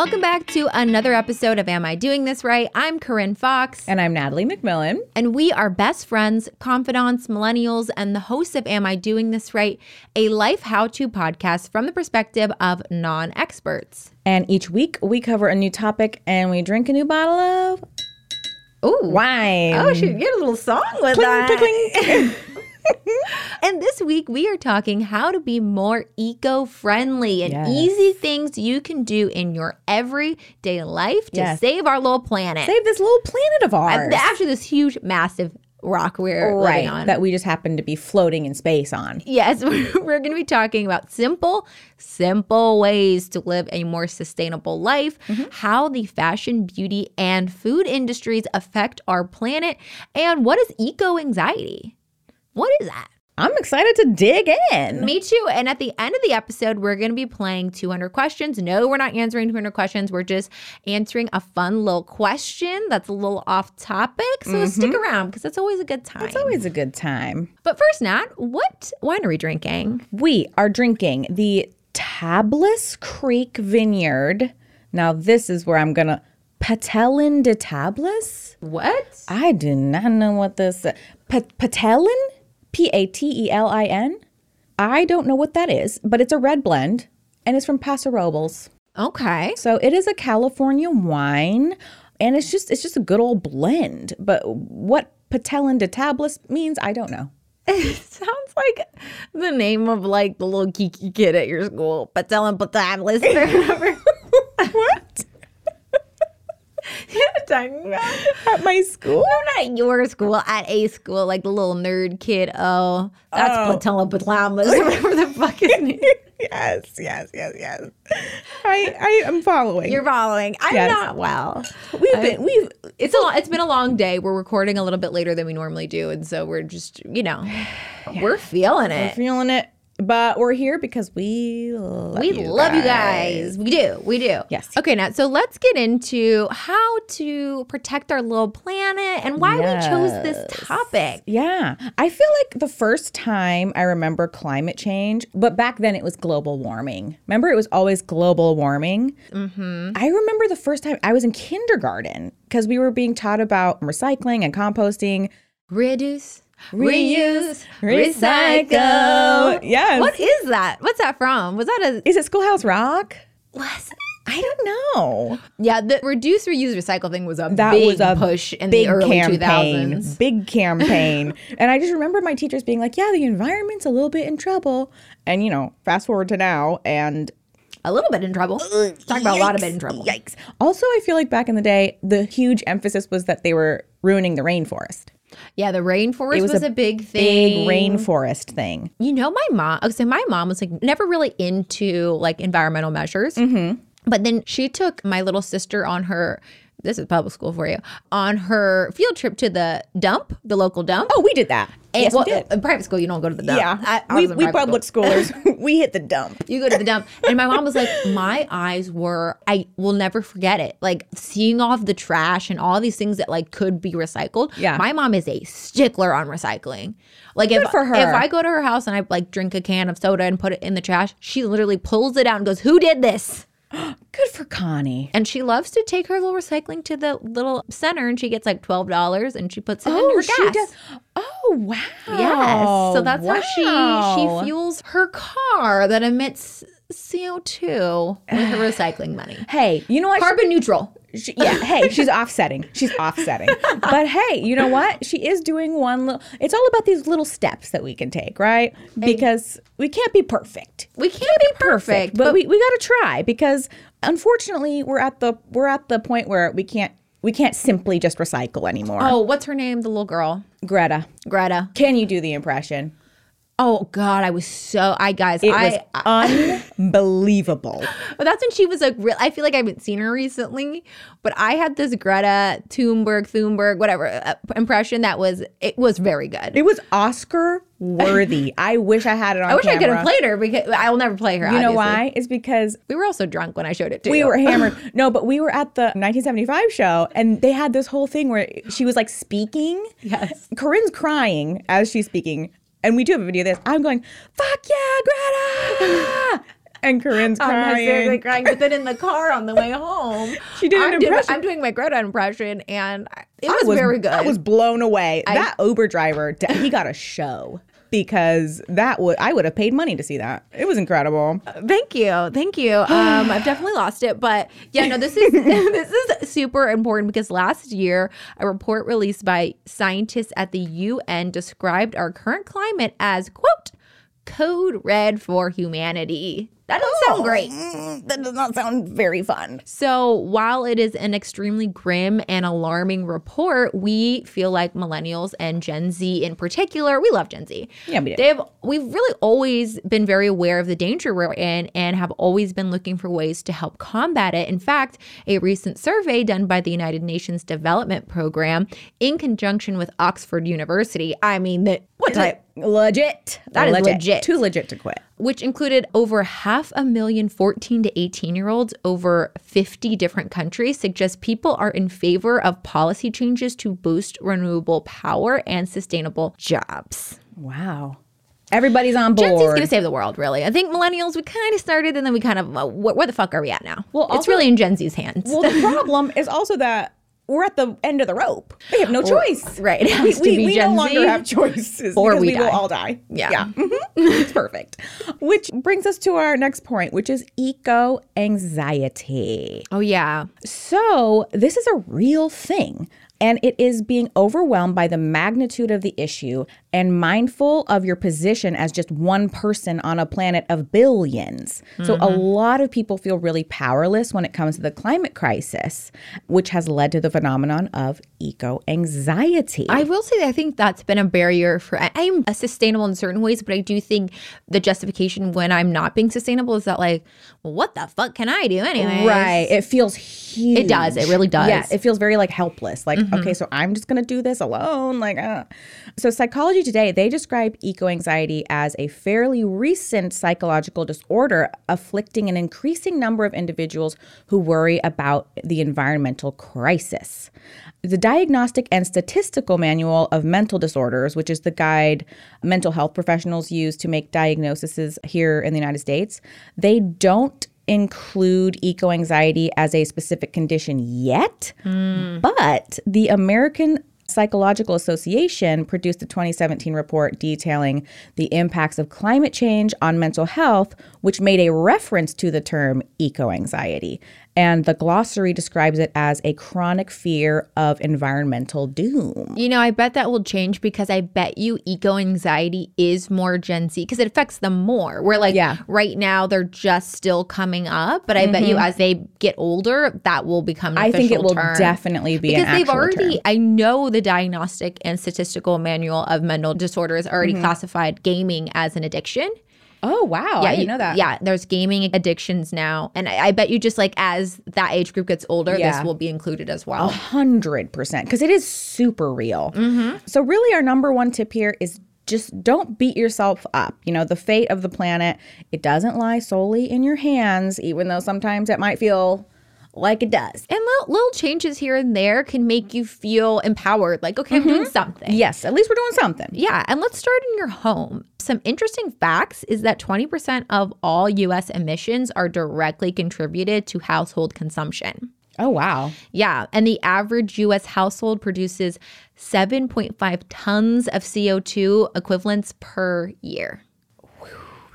Welcome back to another episode of Am I Doing This Right? I'm Corinne Fox. And I'm Natalie McMillan. And we are best friends, confidants, millennials, and the hosts of Am I Doing This Right? A life how to podcast from the perspective of non experts. And each week we cover a new topic and we drink a new bottle of Ooh. wine. Oh, shoot, get a little song with Cling, that. cling, and this week we are talking how to be more eco-friendly and Yes. easy things you can do in your everyday life to Yes. save our little planet. Save this little planet of ours. After this huge, massive rock we're right. on. That we just happen to be floating in space on. Yes, we're going to be talking about simple, simple ways to live a more sustainable life, mm-hmm. how the fashion, beauty, and food industries affect our planet, and what is eco anxiety? What is that? I'm excited to dig in. Me too. And at the end of the episode, we're going to be playing 200 questions. No, we're not answering 200 questions. We're just answering a fun little question that's a little off topic. So mm-hmm. stick around because it's always a good time. It's always a good time. but first, Nat, what wine are we drinking? We are drinking the Tablas Creek Vineyard. Now, this is where I'm going to. Patelin de Tablas? What? I do not know what this Pa- Patelin, P A T E L I N. I don't know what that is, but it's a red blend and it's from Paso Robles. Okay. So it is a California wine and it's just it's just a good old blend. But what Patelin de Tablas means, I don't know. It sounds like the name of like the little geeky kid at your school. Patelin Patablis or whatever. What? you know what I'm talking about? At my school? No, not at your school, at a school, like the little nerd kid. Oh, that's Oh. Patella Patlamas, whatever the fuck his name. yes, yes, yes, yes. I I am following. You're following. I'm Yes. not well. we've been we've It's a it's been a long day. We're recording a little bit later than we normally do, and so we're just you know we're feeling it. We're feeling it, but we're here because we love We you love you guys. We do. We do. Yes. Okay, now so let's get into how to protect our little planet and why we chose this topic. Yeah. I feel like the first time I remember climate change, but back then it was global warming. Remember, it was always global warming. Mm-hmm. I remember the first time I was in kindergarten because we were being taught about recycling and composting. Reduce, Reuse, recycle. Yes. What is that? What's that from? Was that a Is it Schoolhouse Rock? was I don't know. Yeah, the reduce, reuse, recycle thing was a That big was a push in big the early campaign, 2000s. big campaign. and I just remember my teachers being like, "Yeah, the environment's a little bit in trouble." And you know, fast forward to now, and A little bit in trouble. Talking about a lot of bit in trouble. Yikes! Also, I feel like back in the day, the huge emphasis was that they were ruining the rainforest. Yeah, the rainforest was, was a, a big thing. Big rainforest thing. You know, my mom. So my mom was like never really into like environmental measures. Mm-hmm. But then she took my little sister on her. This is public school for you. On her field trip to the dump, the local dump. Oh, we did that. And- yes, well, we did. In private school, you don't go to the dump. yeah, I- I we, we public school. schoolers, we hit the dump. You go to the dump. And my mom was like, my eyes were, I will never forget it. Like seeing all of the trash and all these things that like could be recycled. Yeah. My mom is a stickler on recycling. Like if, for her. if I go to her house and I like drink a can of soda and put it in the trash, she literally pulls it out and goes, Who did this? Good for Connie. And she loves to take her little recycling to the little center and she gets like $12 and she puts it in oh, her Oh, gas. she does. Oh, wow. Yes. So that's how she she fuels her car that emits CO2 with her recycling money. Hey, you know what? Carbon neutral. She, yeah, hey, she's offsetting. She's offsetting. But hey, you know what? She is doing one little It's all about these little steps that we can take, right? Because we can't be perfect. We can't be perfect, But, we, we got to try because unfortunately, we're at the we're at the point where we can't we can't simply just recycle anymore. oh, what's her name? The little girl, Greta, Greta. can you do the impression? Oh God, I was so I guys, It I, was unbelievable. but that's when she was like real. I feel like I haven't seen her recently, but I had this Greta Thunberg, Thunberg, whatever uh, impression that was it was very good. It was Oscar worthy. I wish I had it on I wish I could have played her because I will never play her. You know why? It's because We were also drunk when I showed it to we you. We were hammered. No, but we were at the 1975 show and they had this whole thing where she was like speaking. Yes. Corinne's crying as she's speaking. And we do have a video of this. I'm going, fuck yeah, Greta! And Corinne's crying. I'm hysterically crying. crying. But then in the car on the way home, She did an I'm doing, impression. I'm doing my Greta impression, and it I was, very good. I was blown away. that Uber driver, he got a show because that would I would have paid money to see that. It was incredible. Thank you, thank you. Um, I've definitely lost it, but yeah, no, this is this is super important because last year a report released by scientists at the UN described our current climate as quote code red for humanity. That doesn't sound great. That does not sound very fun. So, while it is an extremely grim and alarming report, we feel like millennials and Gen Z in particular, we love Gen Z. Yeah, we do. They've we've really always been very aware of the danger we're in and have always been looking for ways to help combat it. In fact, a recent survey done by the United Nations Development Program in conjunction with Oxford University, I mean, that what type? Legit. That is legit. Too legit to quit. Which included over half a million 14 to 18 year olds over 50 different countries, suggests people are in favor of policy changes to boost renewable power and sustainable jobs. Wow. Everybody's on board. Gen Z's going to save the world, really. I think millennials, we kind of started and then we kind of, uh, wh- where the fuck are we at now? Well, it's really in Gen Z's hands. well, the problem is also that we're at the end of the rope. We have no choice. right. We, we, we no longer have choices or because we we, will all die. Yeah. Yeah. Mhm. it's perfect. Which brings us to our next point, which is eco anxiety. oh, yeah. So, this is a real thing. And it is being overwhelmed by the magnitude of the issue and mindful of your position as just one person on a planet of billions. So, a lot of people feel really powerless when it comes to the climate crisis, which has led to the phenomenon of eco anxiety. I will say that I think that's been a barrier for. I- I'm sustainable in certain ways, but I do think the justification when I'm not being sustainable is that like, well, what the fuck can I do anyway? Right. It feels huge. It does. It really does. Yeah. It feels very like helpless. Like, okay, so I'm just going to do this alone. Like, uh. so Psychology Today, they describe eco anxiety as a fairly recent psychological disorder afflicting an increasing number of individuals who worry about the environmental crisis. The Diagnostic and Statistical Manual of Mental Disorders, which is the guide mental health professionals use to make diagnoses here in the United States, they don't include eco anxiety as a specific condition yet, hmm. but the American Psychological Association produced a 2017 report detailing the impacts of climate change on mental health, which made a reference to the term eco anxiety. And the glossary describes it as a chronic fear of environmental doom. You know, I bet that will change because I bet you eco anxiety is more Gen Z because it affects them more. Where like Yeah. right now they're just still coming up, but I bet you as they get older, that will become. I think it will term. definitely be because they've already term. i know the diagnostic and statistical manual of mental disorders already Mm-hmm. classified gaming as an addiction Oh wow, I you- know that. yeah there's gaming addictions now and I, I bet you just like as that age group gets older Yeah. this will be included as well. A hundred percent, because it is super real. Mm-hmm. So, really, our number one tip here is just don't beat yourself up. You know, the fate of the planet, it doesn't lie solely in your hands, even though sometimes it might feel like it does. and little, little changes here and there can make you feel empowered like okay i'm doing mm-hmm. something Yes, at least we're doing something. Yeah, and let's start in your home. Some interesting facts is that 20% of all US emissions are directly contributed to household consumption. Oh, wow. Yeah, and the average US household produces 7.5 tons of CO2 equivalents per year.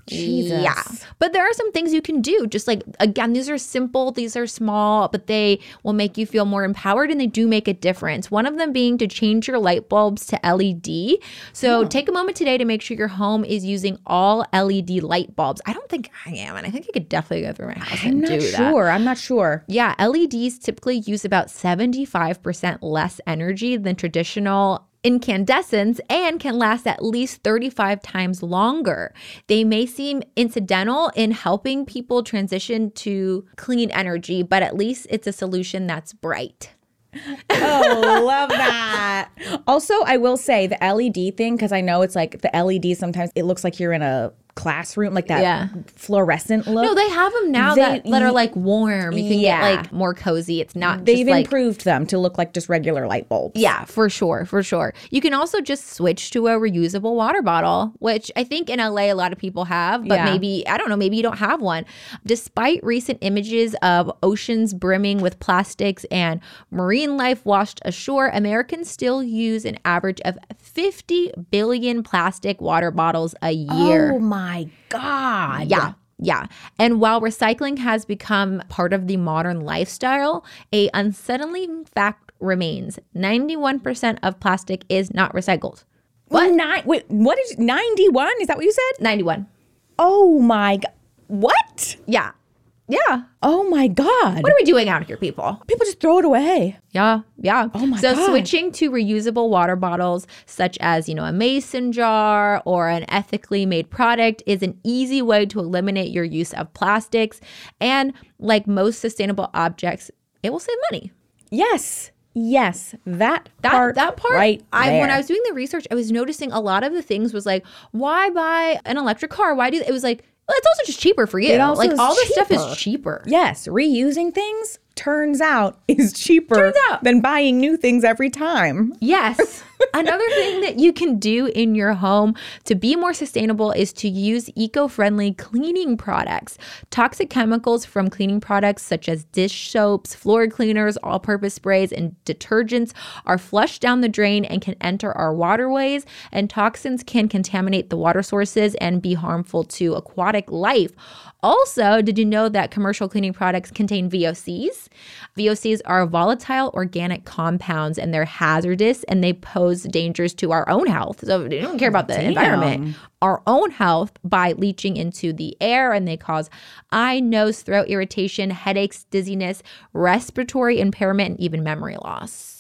Jesus. Yeah. But there are some things you can do. Just like, again, these are simple, these are small, but they will make you feel more empowered and they do make a difference. One of them being to change your light bulbs to LED. So hmm. take a moment today to make sure your home is using all LED light bulbs. I don't think I am, and I think I could definitely go through my house I'm and not do that. sure. I'm not sure. Yeah, LEDs typically use about 75% less energy than traditional incandescents and can last at least 35 times longer. They may seem incidental in helping people transition to clean energy, but at least it's a solution that's bright. Oh, love that. Also, I will say the LED thing, because I know it's like the LED sometimes it looks like you're in a classroom, like that Yeah. fluorescent look. No, they have them now They- that, that are like warm. You can Yeah. get like more cozy. It's not They've just like improved them to look like just regular light bulbs. Yeah, for sure, for sure. You can also just switch to a reusable water bottle, which I think in LA a lot of people have, but Yeah. maybe I don't know, maybe you don't have one. Despite recent images of oceans brimming with plastics and marine life washed ashore, Americans still use an average of 50 billion plastic water bottles a year. Oh my god. Yeah. Yeah. And while recycling has become part of the modern lifestyle, a unsettling fact remains. 91% of plastic is not recycled. What? Nine, wait, what is 91? Is that what you said? 91. Oh my god. What? Yeah. Yeah. Oh my god. What are we doing out here, people? People just throw it away. Yeah, yeah. Oh my so God. switching to reusable water bottles, such as you know a mason jar or an ethically made product, is an easy way to eliminate your use of plastics. And like most sustainable objects, it will save money. Yes. Yes. That That part that part, right I when. I was doing the research, I was noticing a lot of the things was like, why buy an electric car? Why do it was like, it's also just cheaper for you. Like all this stuff is cheaper. Yes, reusing things turns out is cheaper Turns out. than buying new things every time. Yes. Another thing that you can do in your home to be more sustainable is to use eco friendly cleaning products. Toxic chemicals from cleaning products such as dish soaps, floor cleaners, all purpose sprays, and detergents are flushed down the drain and can enter our waterways, and toxins can contaminate the water sources and be harmful to aquatic life. Also, did you know that commercial cleaning products contain VOCs? VOCs are volatile organic compounds and they're hazardous and they pose dangers to our own health. So they don't care about the environment, our own health by leaching into the air and they cause eye, nose, throat irritation, headaches, dizziness, respiratory impairment, and even memory loss.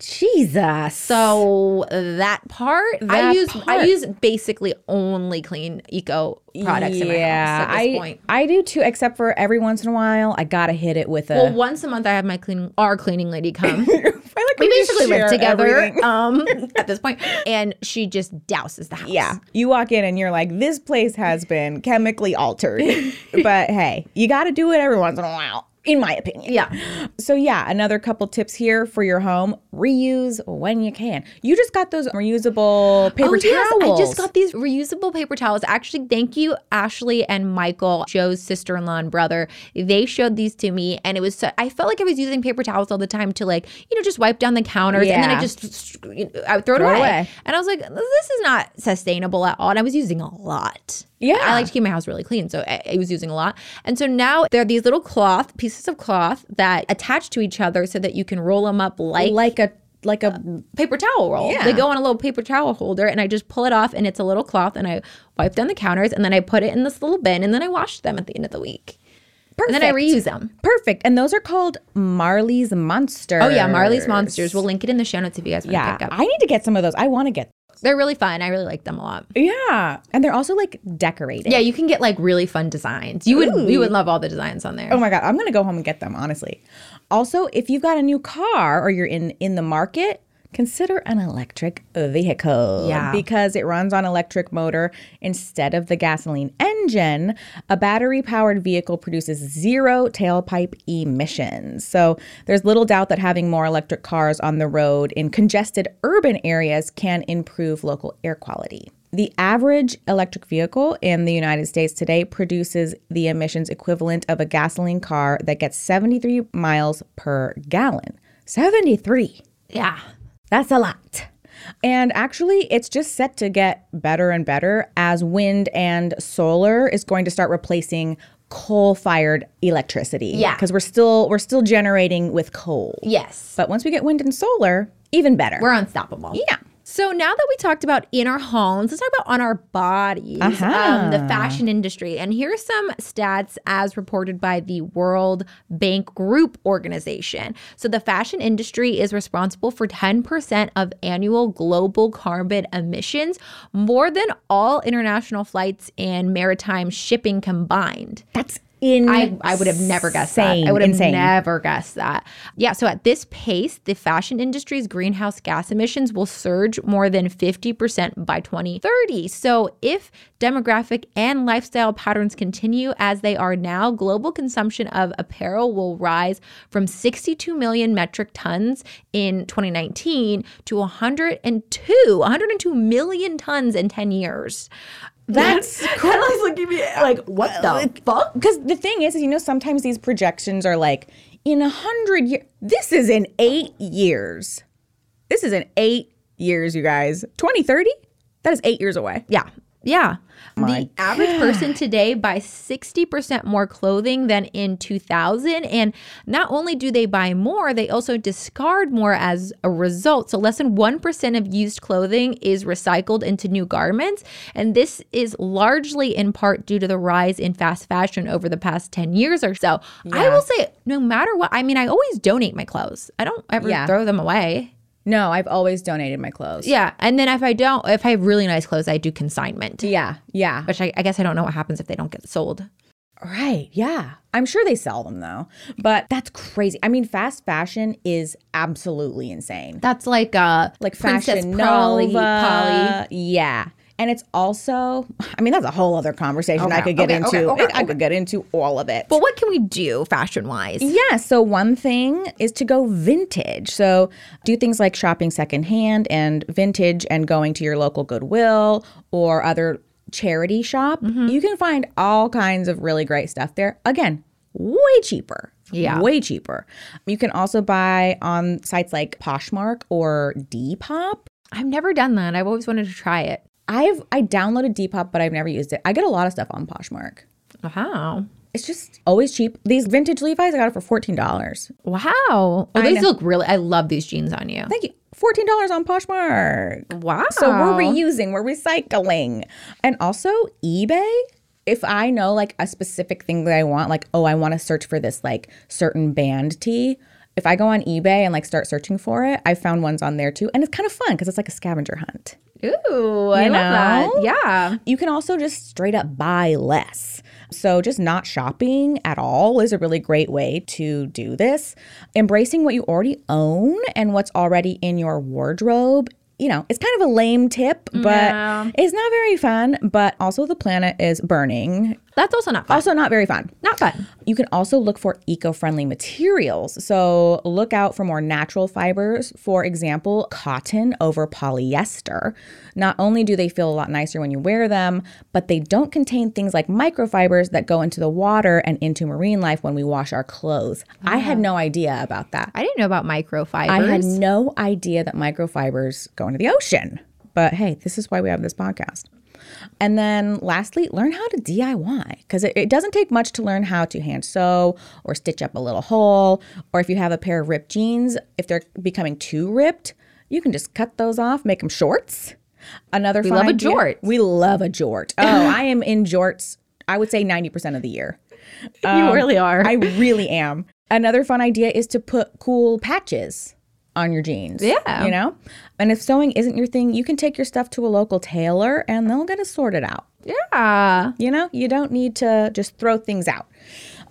Jesus. So that part, I That use I use basically only clean eco products in my house at this I, point. I do too, except for every once in a while, I gotta hit it with a. Well, once a month I have my clean our cleaning lady come. Like we when basically live together um at this point and she just douses the house. Yeah, you walk in and you're like, this place has been chemically altered. but hey, you got to do it every once in a while, in my opinion. Yeah. So, yeah, another couple tips here for your home reuse when you can. You just got those reusable paper oh, yes, towels. I just got these reusable paper towels. Actually, thank you, Ashley and Michael, Joe's sister in law and brother. They showed these to me, and it was so, I felt like I was using paper towels all the time to, like, you know, just wipe down the counters, and then I just I would throw it Throw it away. away. And I was like, this is not sustainable at all. And I was using a lot. Yeah. I like to keep my house really clean, so I, I was using a lot. And so now there are these little cloth pieces of cloth that attach to each other so that you can roll them up like like a like a uh, paper towel roll. Yeah. They go on a little paper towel holder, and I just pull it off, and it's a little cloth, and I wipe down the counters, and then I put it in this little bin, and then I wash them at the end of the week, perfect. and then I reuse them. Perfect. And those are called Marley's Monsters. Oh yeah, Marley's Monsters. We'll link it in the show notes if you guys want to Yeah, pick up. I need to get some of those. I want to get. They're really fun. I really like them a lot. Yeah, and they're also like decorated. Yeah, you can get like really fun designs. You would you would love all the designs on there. Oh my god, I'm gonna go home and get them. Honestly. Also, if you've got a new car or you're in in the market, consider an electric vehicle. Yeah. because it runs on electric motor instead of the gasoline engine. A battery powered vehicle produces zero tailpipe emissions. So there's little doubt that having more electric cars on the road in congested urban areas can improve local air quality. The average electric vehicle in the United States today produces the emissions equivalent of a gasoline car that gets 73 miles per gallon. 73. Yeah. That's a lot. And actually, it's just set to get better and better as wind and solar is going to start replacing coal-fired electricity. Yeah. because we're still we're still generating with coal. Yes. But once we get wind and solar, even better. We're unstoppable. Yeah. So now that we talked about in our homes, let's talk about on our bodies, Uh-huh. um, the fashion industry. And here are some stats as reported by the World Bank Group organization. So the fashion industry is responsible for 10% of annual global carbon emissions, more than all international flights and maritime shipping combined. That's in I, I would have never guessed that. I would have insane. never guessed that. Yeah, so at this pace, the fashion industry's greenhouse gas emissions will surge more than 50% by 2030. So if demographic and lifestyle patterns continue as they are now, global consumption of apparel will rise from 62 million metric tons in 2019 to 102, 102 million tons in 10 years. That's Kyla's looking at me like, what the fuck? Because the thing is, is, you know, sometimes these projections are like in a hundred years. This is in eight years. This is in eight years, you guys. 2030? That is eight years away. Yeah. Yeah. the average person today buys 60% more clothing than in 2000. And not only do they buy more, they also discard more as a result. So less than 1% of used clothing is recycled into new garments. And this is largely in part due to the rise in fast fashion over the past 10 years or so. I will say, no matter what, I mean, I always donate my clothes, I don't ever Yeah. throw them away. No, I've always donated my clothes. Yeah. And then if I don't, if I have really nice clothes, I do consignment. Yeah. Yeah. Which I, I guess I don't know what happens if they don't get sold. Right. Yeah. I'm sure they sell them though. But that's crazy. I mean, fast fashion is absolutely insane. That's like uh Like Princess Fashion Polly, Nova. Yeah. And it's also, I mean, that's a whole other conversation I could get okay, into. okay, okay, I could get into all of it. But what can we do fashion wise? Yeah, so one thing is to go vintage. So do things like shopping secondhand and vintage and going to your local Goodwill or other charity shop. Mm-hmm. You can find all kinds of really great stuff there. Again, way cheaper. Yeah. Way cheaper. You can also buy on sites like Poshmark or Depop. I've never done that. I've always wanted to try it. I've I downloaded Depop, but I've never used it. I get a lot of stuff on Poshmark. Wow. It's just always cheap. These vintage Levi's, I got it for fourteen dollars. Wow. Oh, these know. look really I love these jeans on you. Thank you. Fourteen dollars on Poshmark. Wow. So we're reusing, we're recycling. And also eBay, if I know like a specific thing that I want, like, oh, I want to search for this like certain band tee. If I go on eBay and like start searching for it, I found ones on there too. And it's kind of fun because it's like a scavenger hunt. Ooh, I You love that. Yeah. You can also just straight up buy less. So, just not shopping at all is a really great way to do this. Embracing what you already own and what's already in your wardrobe. You know, it's kind of a lame tip, but Yeah. it's not very fun. But also, the planet is burning. That's also not fun. Also, not very fun. not fun. You can also look for eco friendly materials. So, look out for more natural fibers. For example, cotton over polyester. Not only do they feel a lot nicer when you wear them, but they don't contain things like microfibers that go into the water and into marine life when we wash our clothes. I had no idea about that. I didn't know about microfibers. I had no idea that microfibers go into the ocean. But hey, this is why we have this podcast. And then lastly, learn how to DIY because it, it doesn't take much to learn how to hand sew or stitch up a little hole. Or if you have a pair of ripped jeans, if they're becoming too ripped, you can just cut those off, make them shorts. Another we love a jort. We love a jort. Oh, I am in jorts, I would say 90% of the year. you um, really are. I really am. Another fun idea is to put cool patches on your jeans. Yeah. You know? And if sewing isn't your thing, you can take your stuff to a local tailor and they'll get it sorted out. yeah. You know, you don't need to just throw things out.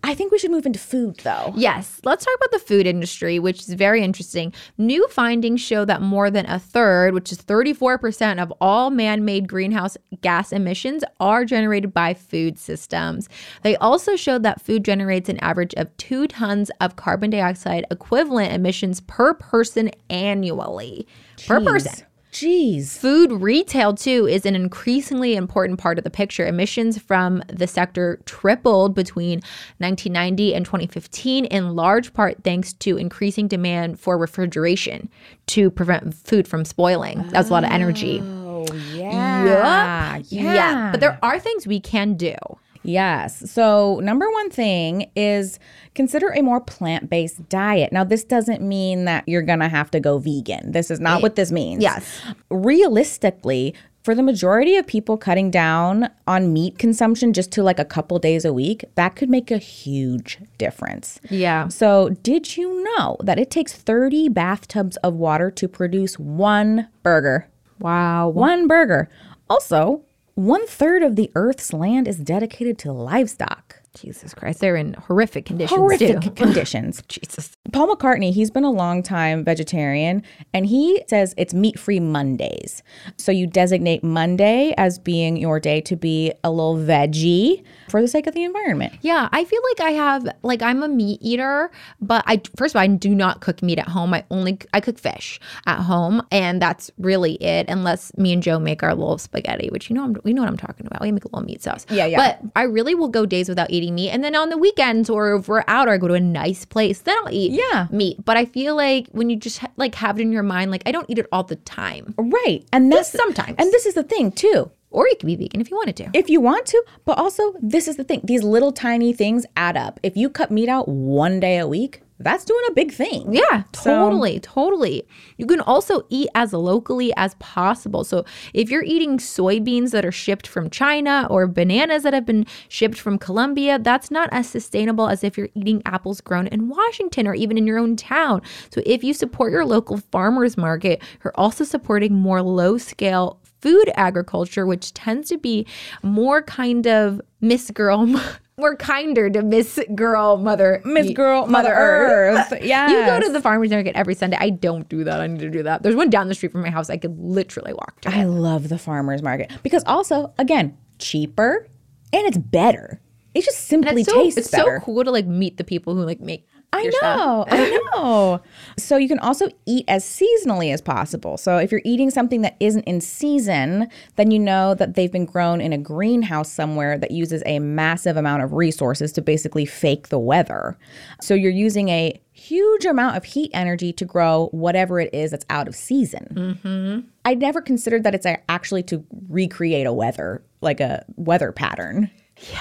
I think we should move into food though. Yes, let's talk about the food industry, which is very interesting. New findings show that more than a third, which is 34% of all man made greenhouse gas emissions, are generated by food systems. They also showed that food generates an average of two tons of carbon dioxide equivalent emissions per person annually. Per person. Jeez. Food retail, too, is an increasingly important part of the picture. Emissions from the sector tripled between 1990 and 2015, in large part thanks to increasing demand for refrigeration to prevent food from spoiling. That was a lot of energy. Oh, yeah. Yup. Yeah. But there are things we can do. Yes. So, number one thing is consider a more plant based diet. Now, this doesn't mean that you're going to have to go vegan. This is not what this means. Yes. Realistically, for the majority of people cutting down on meat consumption just to like a couple days a week, that could make a huge difference. Yeah. So, did you know that it takes 30 bathtubs of water to produce one burger? Wow. One burger. Also, one third of the Earth's land is dedicated to livestock. Jesus Christ, they're in horrific conditions Horrific too. conditions. Jesus. Paul McCartney, he's been a long time vegetarian and he says it's meat free Mondays. So you designate Monday as being your day to be a little veggie for the sake of the environment. Yeah, I feel like I have like I'm a meat eater, but I first of all I do not cook meat at home. I only I cook fish at home, and that's really it. Unless me and Joe make our little spaghetti, which you know I'm, we know what I'm talking about. We make a little meat sauce. Yeah, yeah. But I really will go days without eating meat, and then on the weekends or if we're out or I go to a nice place, then I'll eat Yeah. meat. But I feel like when you just like have it in your mind, like I don't eat it all the time, Right. And that's sometimes. And this is the thing too. or you can be vegan if you wanted to. If you want to, but also this is the thing. These little tiny things add up. If you cut meat out one day a week, that's doing a big thing. Yeah, totally, totally. You can also eat as locally as possible. So if you're eating soybeans that are shipped from China or bananas that have been shipped from Colombia, that's not as sustainable as if you're eating apples grown in Washington or even in your own town. So if you support your local farmers market, you're also supporting more low scale food agriculture, which tends to be more kind of Miss Girl. More kinder to Miss Girl Mother Miss Girl, Mother Earth. Yeah. you go to the farmer's market every Sunday. I don't do that. I need to do that. There's one down the street from my house. I could literally walk to. I love the farmers market because also, again, cheaper and it's better. It just simply so, tastes it's better. so cool to like meet the people who like make. I know, I know. So you can also eat as seasonally as possible. So if you're eating something that isn't in season, then you know that they've been grown in a greenhouse somewhere that uses a massive amount of resources to basically fake the weather. So you're using a huge amount of heat energy to grow whatever it is that's out of season. Mm-hmm. I never considered that it's actually to recreate a weather, like a weather pattern. Yeah,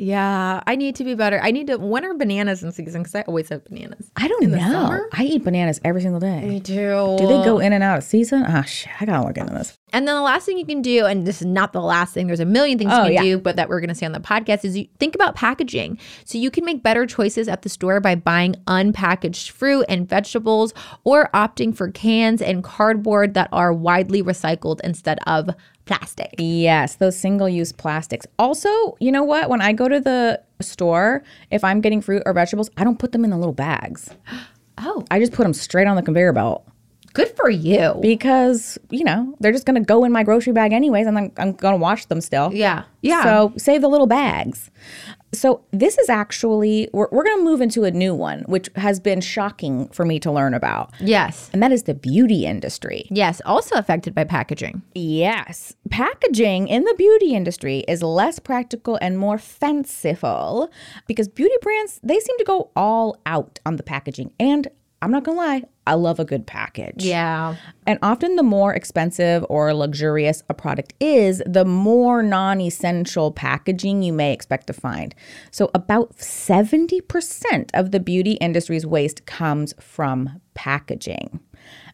I need to be better. I need to. When are bananas in season? Because I always have bananas. I don't know. summer? I eat bananas every single day. You do. Do they go in and out of season? Ah, shit. I gotta look into this. And then the last thing you can do, and this is not the last thing, there's a million things Oh, you can yeah. do, but that we're going to say on the podcast is you think about packaging. So you can make better choices at the store by buying unpackaged fruit and vegetables or opting for cans and cardboard that are widely recycled instead of plastic. Yes, those single use plastics. Also, you know what? When I go to the store, if I'm getting fruit or vegetables, I don't put them in the little bags. Oh, I just put them straight on the conveyor belt good for you. because, you know, they're just going to go in my grocery bag anyways and I'm, I'm going to wash them still. Yeah. Yeah. So save the little bags. So this is actually, we're, we're going to move into a new one, which has been shocking for me to learn about. yes. And that is the beauty industry. Yes. Also affected by packaging. Yes. Packaging in the beauty industry is less practical and more fanciful because beauty brands, they seem to go all out on the packaging. And I'm not to lie, I love a good package. Yeah. And often the more expensive or luxurious a product is, the more non essential packaging you may expect to find. So, about 70% of the beauty industry's waste comes from packaging.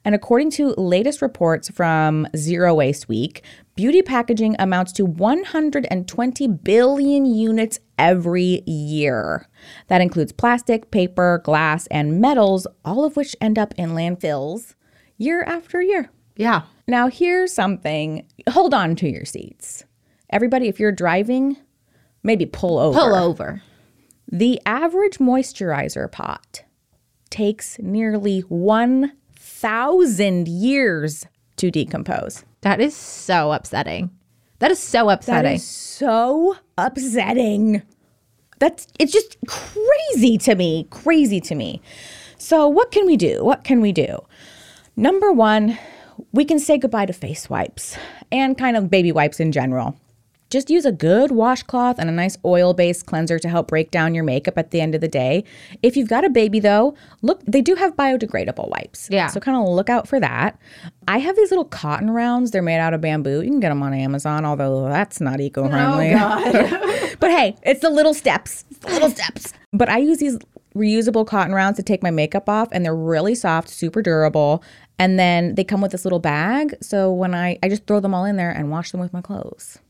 And according to latest reports from Zero Waste Week, beauty packaging amounts to 120 billion units every year. That includes plastic, paper, glass, and metals, all of which end up in landfills year after year. Yeah. Now, here's something hold on to your seats. Everybody, if you're driving, maybe pull over. Pull over. The average moisturizer pot takes nearly 1,000 years to decompose. That is so upsetting. That is so upsetting. is so upsetting. That's it's just crazy to me. Crazy to me. So what can we do? What can we do? Number 1, we can say goodbye to face wipes and kind of baby wipes in general. Just use a good washcloth and a nice oil-based cleanser to help break down your makeup at the end of the day. If you've got a baby though, look, they do have biodegradable wipes. Yeah. So kind of look out for that. I have these little cotton rounds. They're made out of bamboo. You can get them on Amazon, although that's not eco-friendly. Oh, but hey, it's the little steps. The little steps. But I use these reusable cotton rounds to take my makeup off, and they're really soft, super durable. And then they come with this little bag. So when I I just throw them all in there and wash them with my clothes.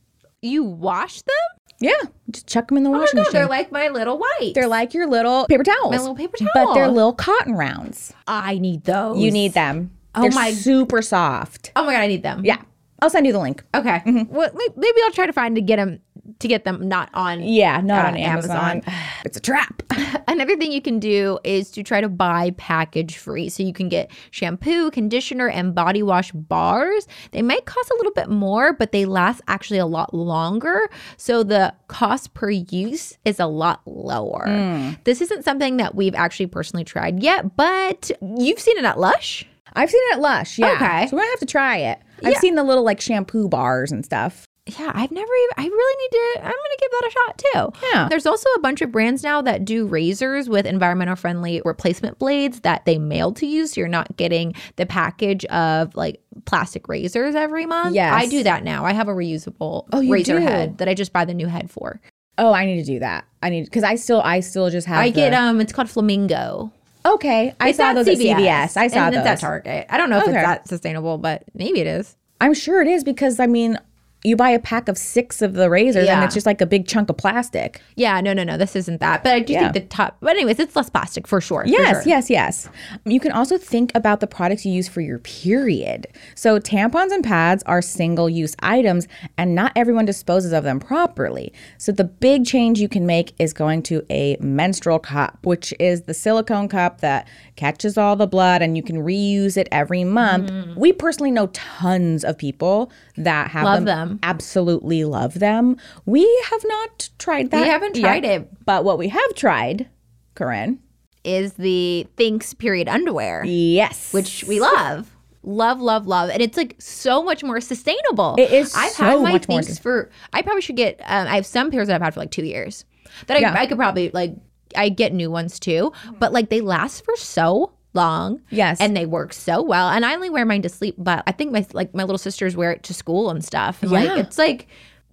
You wash them? Yeah, just chuck them in the Oh washing no, machine. they're like my little white. They're like your little paper towels. My little paper But they're little cotton rounds. I need those. You need them. Oh they're my- super soft. Oh my god, I need them. Yeah. I'll send you the link. Okay. Mm-hmm. Well, maybe I'll try to find to get them to get them not on Yeah, not uh, on Amazon. it's a trap. Another thing you can do is to try to buy package free. So you can get shampoo, conditioner, and body wash bars. They might cost a little bit more, but they last actually a lot longer. So the cost per use is a lot lower. This isn't something that we've actually personally tried yet, but you've seen it at Lush. I've seen it at Lush. Yeah. Okay. So we're gonna have to try it. I've Yeah. seen the little like shampoo bars and stuff. Yeah, I've never even, I really need to, I'm going to give that a shot too. Yeah. There's also a bunch of brands now that do razors with environmental friendly replacement blades that they mail to you. So you're not getting the package of like plastic razors every month. Yes. I do that now. I have a reusable Oh, razor do? head that I just buy the new head for. Oh, I need to do that. I need because I still I still just have. I the- get, um, it's called Flamingo. Okay, I It's saw at those at CVS. I saw and those. at Target. I don't know if Okay. it's that sustainable, but maybe it is. I'm sure it is because I mean, you buy a pack of six of the razors and it's just like a big chunk of plastic. Yeah, no, no, no. This isn't that. But I do Yeah. think the top, but anyways, it's less plastic for sure. for Yes, sure. yes, yes. You can also think about the products you use for your period. So, tampons and pads are single use items, and not everyone disposes of them properly. So, the big change you can make is going to a menstrual cup, which is the silicone cup that catches all the blood and you can reuse it every month. We personally know tons of people that have Mm. Love them. absolutely love them. We have not tried that. We haven't yet, tried it. But what we have tried, Corinne, is the Thinx period underwear, yes. which we love. Love, love, love. And it's like so much more sustainable. It is I've so had my much more Thinx for, I probably should get, um, I have some pairs that I've had for like two years that I, Yeah. I could probably like, I get new ones too, but like they last for so long. Yes. And they work so well. And I only wear mine to sleep, but I think my, like my little sisters wear it to school and stuff. And Yeah. like, it's like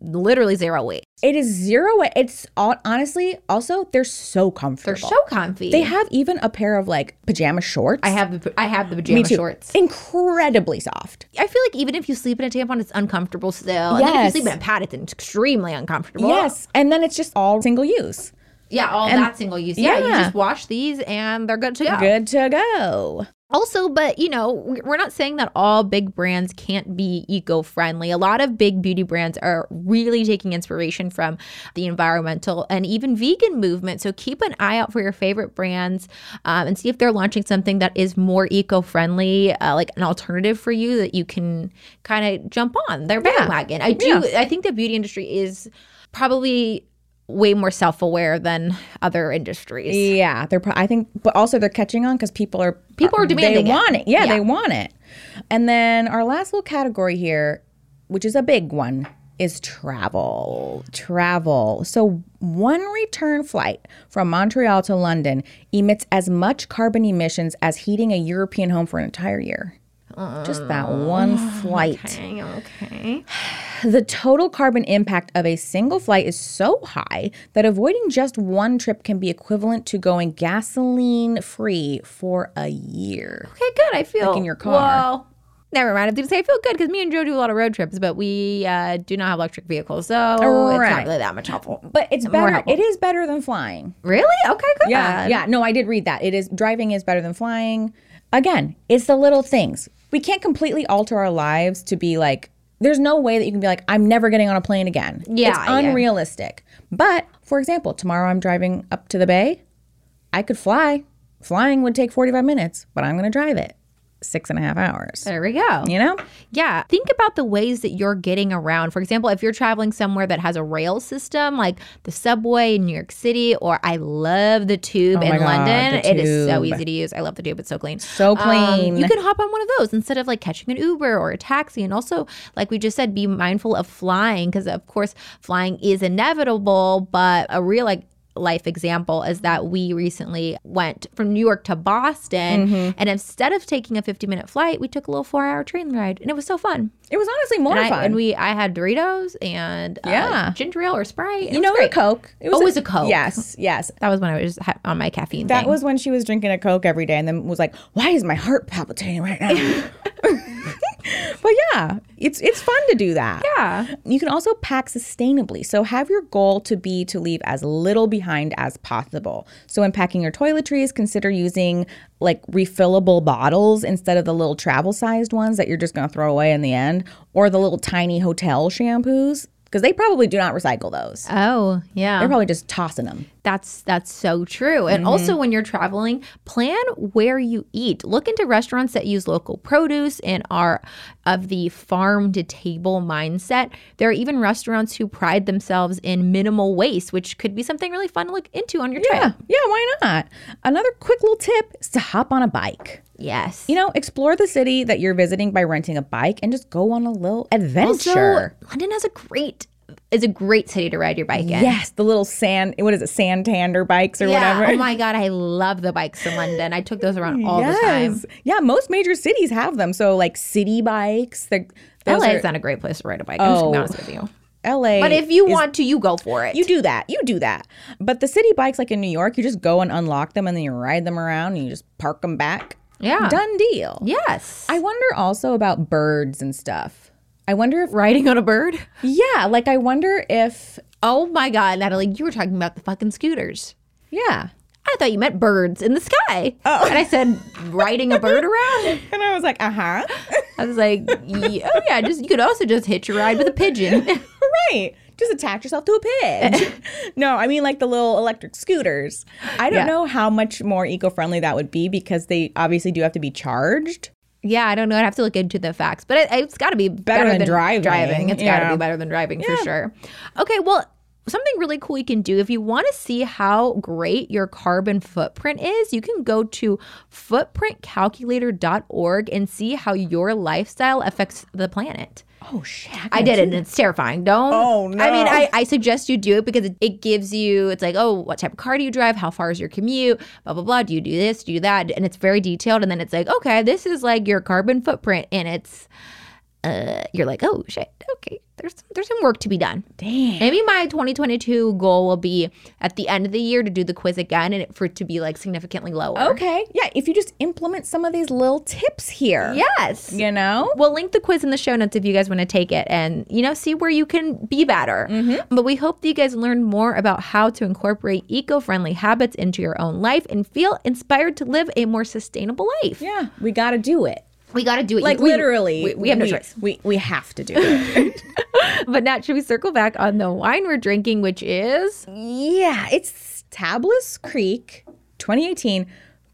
literally zero weight. It is zero. It's all, honestly also they're so comfortable. They're so comfy. They have even a pair of like pajama shorts. I have the, I have the pajama Me too. shorts. Incredibly soft. I feel like even if you sleep in a tampon, it's uncomfortable still. And then if you sleep in a pad, it's extremely uncomfortable. Yes, and then it's just all single use. Yeah, all that single use. Yeah, you just wash these and they're good to go. Good to go. Also, but you know, we- we're not saying that all big brands can't be eco friendly. A lot of big beauty brands are really taking inspiration from the environmental and even vegan movement. So keep an eye out for your favorite brands um, and see if they're launching something that is more eco friendly, uh, like an alternative for you that you can kind of jump on their bandwagon. I do, I think the beauty industry is probably way more self aware than other industries. Yeah, they're. Pro- I think, but also they're catching on because people are People are uh, demanding They it. want it. Yeah, Yeah. they want it. And then our last little category here, which is a big one, is travel. Travel. So one return flight from Montreal to London emits as much carbon emissions as heating a European home for an entire year. Just that one flight. Okay, okay. The total carbon impact of a single flight is so high that avoiding just one trip can be equivalent to going gasoline free for a year. Okay, good. I feel Like in your car. Well, never mind. I was going to say I feel good because me and Joe do a lot of road trips, but we uh, do not have electric vehicles, so it's not really that much helpful. But it's More better. It is better than flying. Really? Okay, good. Yeah. Yeah. No, I did read that. It is driving is better than flying. Again, it's the little things. We can't completely alter our lives to be like. There's no way that you can be like, I'm never getting on a plane again. Yeah, it's yeah. unrealistic. But for example, tomorrow I'm driving up to the bay. I could fly. Flying would take 45 minutes, but I'm going to drive it six and a half hours. There we go. You know? Yeah. Think about the ways that you're getting around. For example, if you're traveling somewhere that has a rail system, like the subway in New York City, or I love the tube Oh in God, London. the It is so easy to use. I love the tube. It's so clean. So Um, clean. you can hop on one of those instead of like catching an Uber or a taxi. And also, like we just said, be mindful of flying because, of course, flying is inevitable, but a real like life example is that we recently went from New York to Boston Mm-hmm. and instead of taking a 50 minute flight we took a little 4 hour train ride and it was so fun. It was honestly more And, I, fun. and we I had Doritos and uh, Yeah. ginger ale or Sprite. You was know, a. Coke. It Oh, it was a Coke. Yes, yes. That was when I was on my caffeine That thing. was when she was drinking a Coke every day and then was like, why is my heart palpitating right now? but yeah, it's it's fun to do that. yeah. You can also pack sustainably. So have your goal to be to leave as little behind as possible. So when packing your toiletries, consider using like refillable bottles instead of the little travel sized ones that you're just going to throw away in the end or the little tiny hotel shampoos. because they probably do not recycle those. Oh, yeah. They're probably just tossing them. That's that's so true. And mm-hmm. also when you're traveling, plan where you eat. Look into restaurants that use local produce and are of the farm to table mindset. There are even restaurants who pride themselves in minimal waste, which could be something really fun to look into on your trip. Yeah, yeah, why not? Another quick little tip is to hop on a bike. Yes. You know, explore the city that you're visiting by renting a bike and just go on a little adventure. Also, London has a great is a great city to ride your bike in. yes, the little sand, what is it, Santander bikes or Yeah. Oh whatever. Oh my god, I love the bikes in London. I took those around all the time. Yeah, most major cities have them. So like city bikes, LA are, is not a great place to ride a bike. I'm just gonna be Oh. honest with you. Oh, LA. But if you is- want to, you go for it. you do that, you do that. But the city bikes, like in New York, you just go and unlock them and then you ride them around and you just park them back. yeah. Done deal. Yes. I wonder also about birds and stuff. I wonder if, riding on a bird. yeah, like I wonder if, Oh my god, Natalie, you were talking about the fucking scooters. yeah. I thought you meant birds in the sky. Oh. And I said riding a bird around. And I was like, uh huh. I was like, yeah, oh yeah, just you could also just hitch a ride with a pigeon. right. Just attach yourself to a pig. no, I mean like the little electric scooters. I don't Yeah. know how much more eco friendly that would be because they obviously do have to be charged. Yeah, I don't know. I'd have to look into the facts, but it, it's got to be better, than driving. Driving, it's got to be better than driving for sure. Okay, well. Something really cool you can do if you want to see how great your carbon footprint is, you can go to footprintcalculator.org and see how your lifestyle affects the planet. Oh shit. I did it and it's terrifying. Don't. Oh, no! I mean. I, I suggest you do it because it, it gives you, it's like, oh, what type of car do you drive? How far is your commute? Blah, blah, blah. Do you do this? Do you do that? And it's very detailed. And then it's like, okay, this is like your carbon footprint. And it's, uh, you're like, oh, shit. Okay. There's, there's some work to be done. Damn. Maybe my 2022 goal will be at the end of the year to do the quiz again and it, for it to be like significantly lower. Okay. Yeah, if you just implement some of these little tips here. Yes. You know? We'll link the quiz in the show notes if you guys want to take it and, you know, see where you can be better. But we hope that you guys learn more about how to incorporate eco friendly habits into your own life and feel inspired to live a more sustainable life. Yeah, we got to do it. We got to do it. Like We- literally. We, we have no choice. We we have to do it. But now, should we circle back on the wine we're drinking, which is yeah, it's Tablas Creek 2018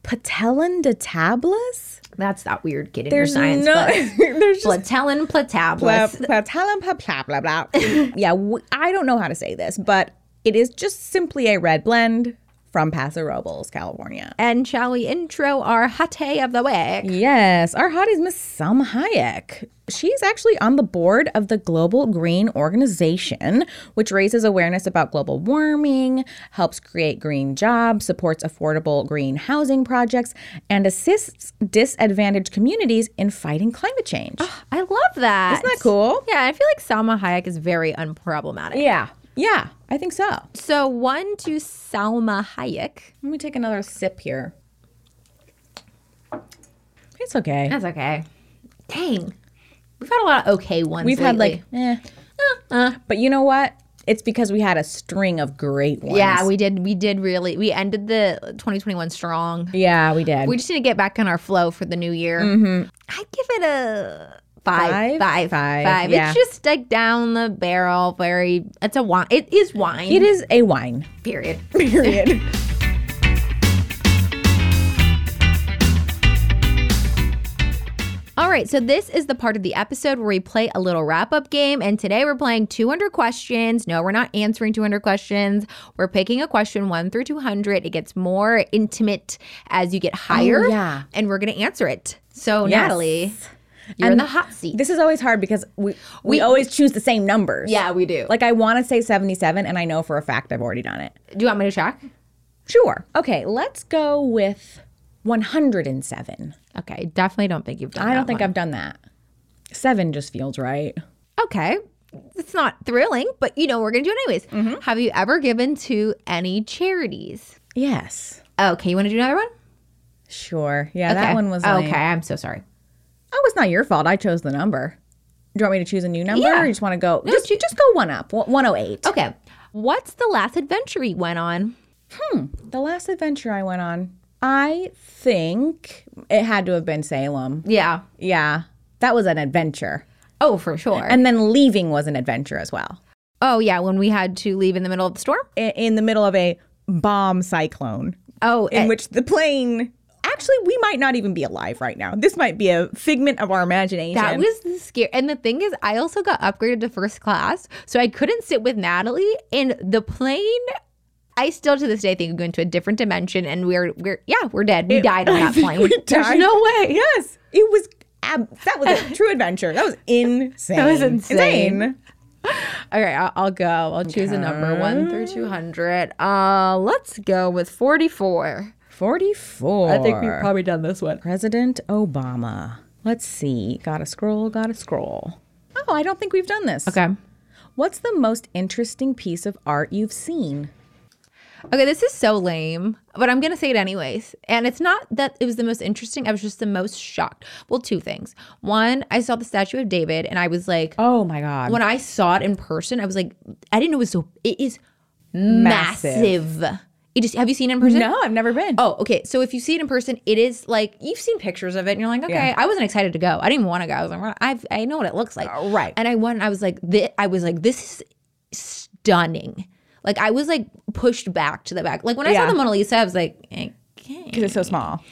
Patelin de Tablas. that's that weird kid in There's your science no class. there's blah, platabulus. Patelin blah blah blah yeah, w- I don't know how to say this, but it is just simply a red blend from Paso Robles, California. And shall we intro our hate of the week? Yes, our hottie is Miss Salma Hayek. She's actually on the board of the Global Green Organization, which raises awareness about global warming, helps create green jobs, supports affordable green housing projects, and assists disadvantaged communities in fighting climate change. Ah, I love that. Isn't that cool? Yeah, I feel like Salma Hayek is very unproblematic. Yeah. Yeah, I think so. So one to Salma Hayek. Let me take another sip here. It's okay. That's okay. Dang, we've had a lot of okay ones. We've had like, eh. Uh, uh. But you know what? It's because we had a string of great ones. yeah, we did. We did really. We ended the 2021 strong. Yeah, we did. We just need to get back on our flow for the new year. Mm-hmm. I give it a five, Five? five, Five, yeah. It's just like down the barrel. Very. It's a wine. It is wine. it is a wine. Period. Period. All right, so this is the part of the episode where we play a little wrap up game. And today we're playing 200 questions. No, we're not answering 200 questions. We're picking a question one through 200. It gets more intimate as you get oh, higher. Oh, yeah. And we're going to answer it. So, Yes. Natalie, you're in And the hot seat. This is always hard because we, we We- always choose the same numbers. yeah, we do. Like I want to say 77 and I know for a fact I've already done it. do you want me to check? Sure. Okay, let's go with 107. Okay, definitely don't think you've done I don't think one. I've done that. 7 just feels right. Okay. It's not thrilling, but you know, we're going to do it anyways. Mm-hmm. Have you ever given to any charities? Yes. Okay, you want to do another one? Sure. Yeah, Okay. that one was lame. Okay, I'm so sorry. Oh, it's not your fault. I chose the number. Do you want me to choose a new number Yeah. or you just want to go just, just go one up. 108. Okay. What's the last adventure you went on? Hmm. The last adventure I went on, I think it had to have been Salem. Yeah. Yeah. That was an adventure. Oh, for sure. And then leaving was an adventure as well. Oh yeah, when we had to leave in the middle of the storm. i- in the middle of a bomb cyclone Oh, in eh, which the plane actually we might not even be alive right now. This might be a figment of our imagination. that was the scare. And the thing is, I also got upgraded to first class, so I couldn't sit with Natalie in the plane. I still to this day think we go into a different dimension, and we're we're yeah we're dead. We died on that plane. we There's no way. Yes, it was. Ab- that was a true adventure. That was insane. That was insane. Insane. Right, I'll, I'll go. I'll choose a number one through two hundred. Uh, let's go with forty-four. Forty-four. I think we've probably done this one. President Obama. Let's see. Gotta scroll. Gotta scroll. Oh, I don't think we've done this. Okay. What's the most interesting piece of art you've seen? Okay, this is so lame, but I'm gonna say it anyways. And it's not that it was the most interesting. I was just the most shocked. Well, two things. One, I saw the statue of David, and I was like, Oh my God. when I saw it in person, I was like, I didn't know it was so. It is massive. It is. Have you seen it in person? no, I've never been. Oh, okay. So if you see it in person, it is like you've seen pictures of it, and you're like, okay. Yeah. I wasn't excited to go. I didn't even want to go. I was like, I've, I know what it looks like. Uh, right. And I went. and I was like, this, I was like, this is stunning. Like I was like pushed back to the back. Like when I saw the Mona Lisa, I was like, okay. Because it's so small.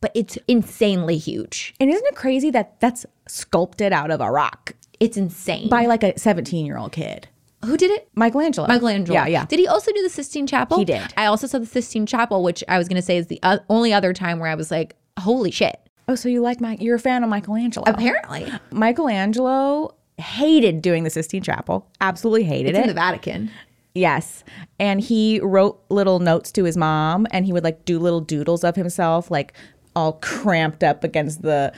But it's insanely huge. And isn't it crazy that that's sculpted out of a rock It's insane. by like a 17 year old kid? Who did it? Michelangelo. Michelangelo. Yeah, yeah. Did he also do the Sistine Chapel? He did. I also saw the Sistine Chapel, which I was going to say is the uh, only other time where I was like, holy shit. Oh, so you like my? You're a fan of Michelangelo? Apparently, Michelangelo hated doing the Sistine Chapel. Absolutely hated it's it. in the Vatican. Yes. And he wrote little notes to his mom and he would like do little doodles of himself, like all cramped up against the.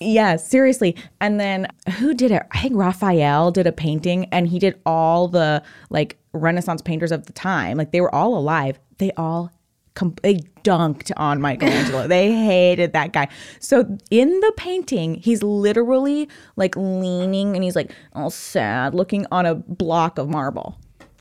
Yeah, seriously. And then who did it? I think Raphael did a painting and he did all the like Renaissance painters of the time. Like they were all alive. They all. Com- they dunked on Michelangelo. they hated that guy. So in the painting, he's literally like leaning and he's like all sad, looking on a block of marble.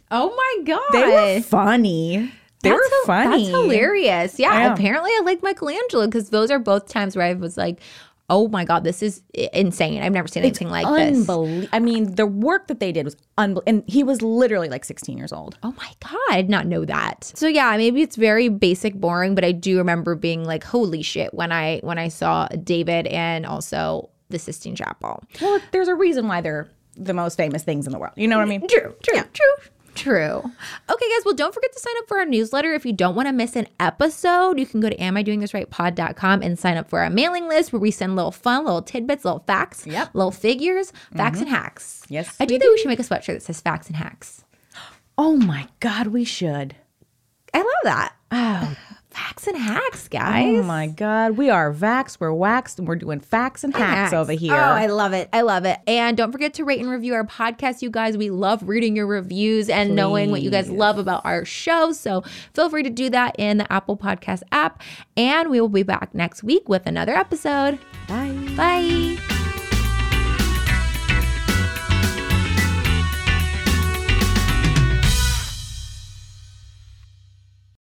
Oh my god. They were funny. They That's funny. That's hilarious. Yeah, apparently I like Michelangelo because those are both times where I was like, oh my God, this is insane. I've never seen anything like this. Unbelievable. I mean, the work that they did was unbelievable. And he was literally like 16 years old. Oh my God, I did not know that. So yeah, maybe it's very basic, boring, but I do remember being like, holy shit, when I when I saw David and also the Sistine Chapel. Well, there's a reason why they're the most famous things in the world. You know what I mean? True, true, true. True. Okay, guys. Well, don't forget to sign up for our newsletter. If you don't want to miss an episode, you can go to amidoingthisrightpod.com and sign up for our mailing list where we send little fun, little tidbits, little facts, Yep. little figures, facts and mm-hmm. hacks. Yes, I do think we should make a sweatshirt that says facts and hacks. Oh my God, we should. I love that. Oh, Facts and hacks, guys. oh my God. We are vaxxed, we're waxed, and we're doing facts and hacks, over here. Oh, I love it. I love it. And don't forget to rate and review our podcast, you guys. We love reading your reviews and knowing what you guys love about our show. So feel free to do that in the Apple Podcast app. And we will be back next week with another episode. Bye. Bye.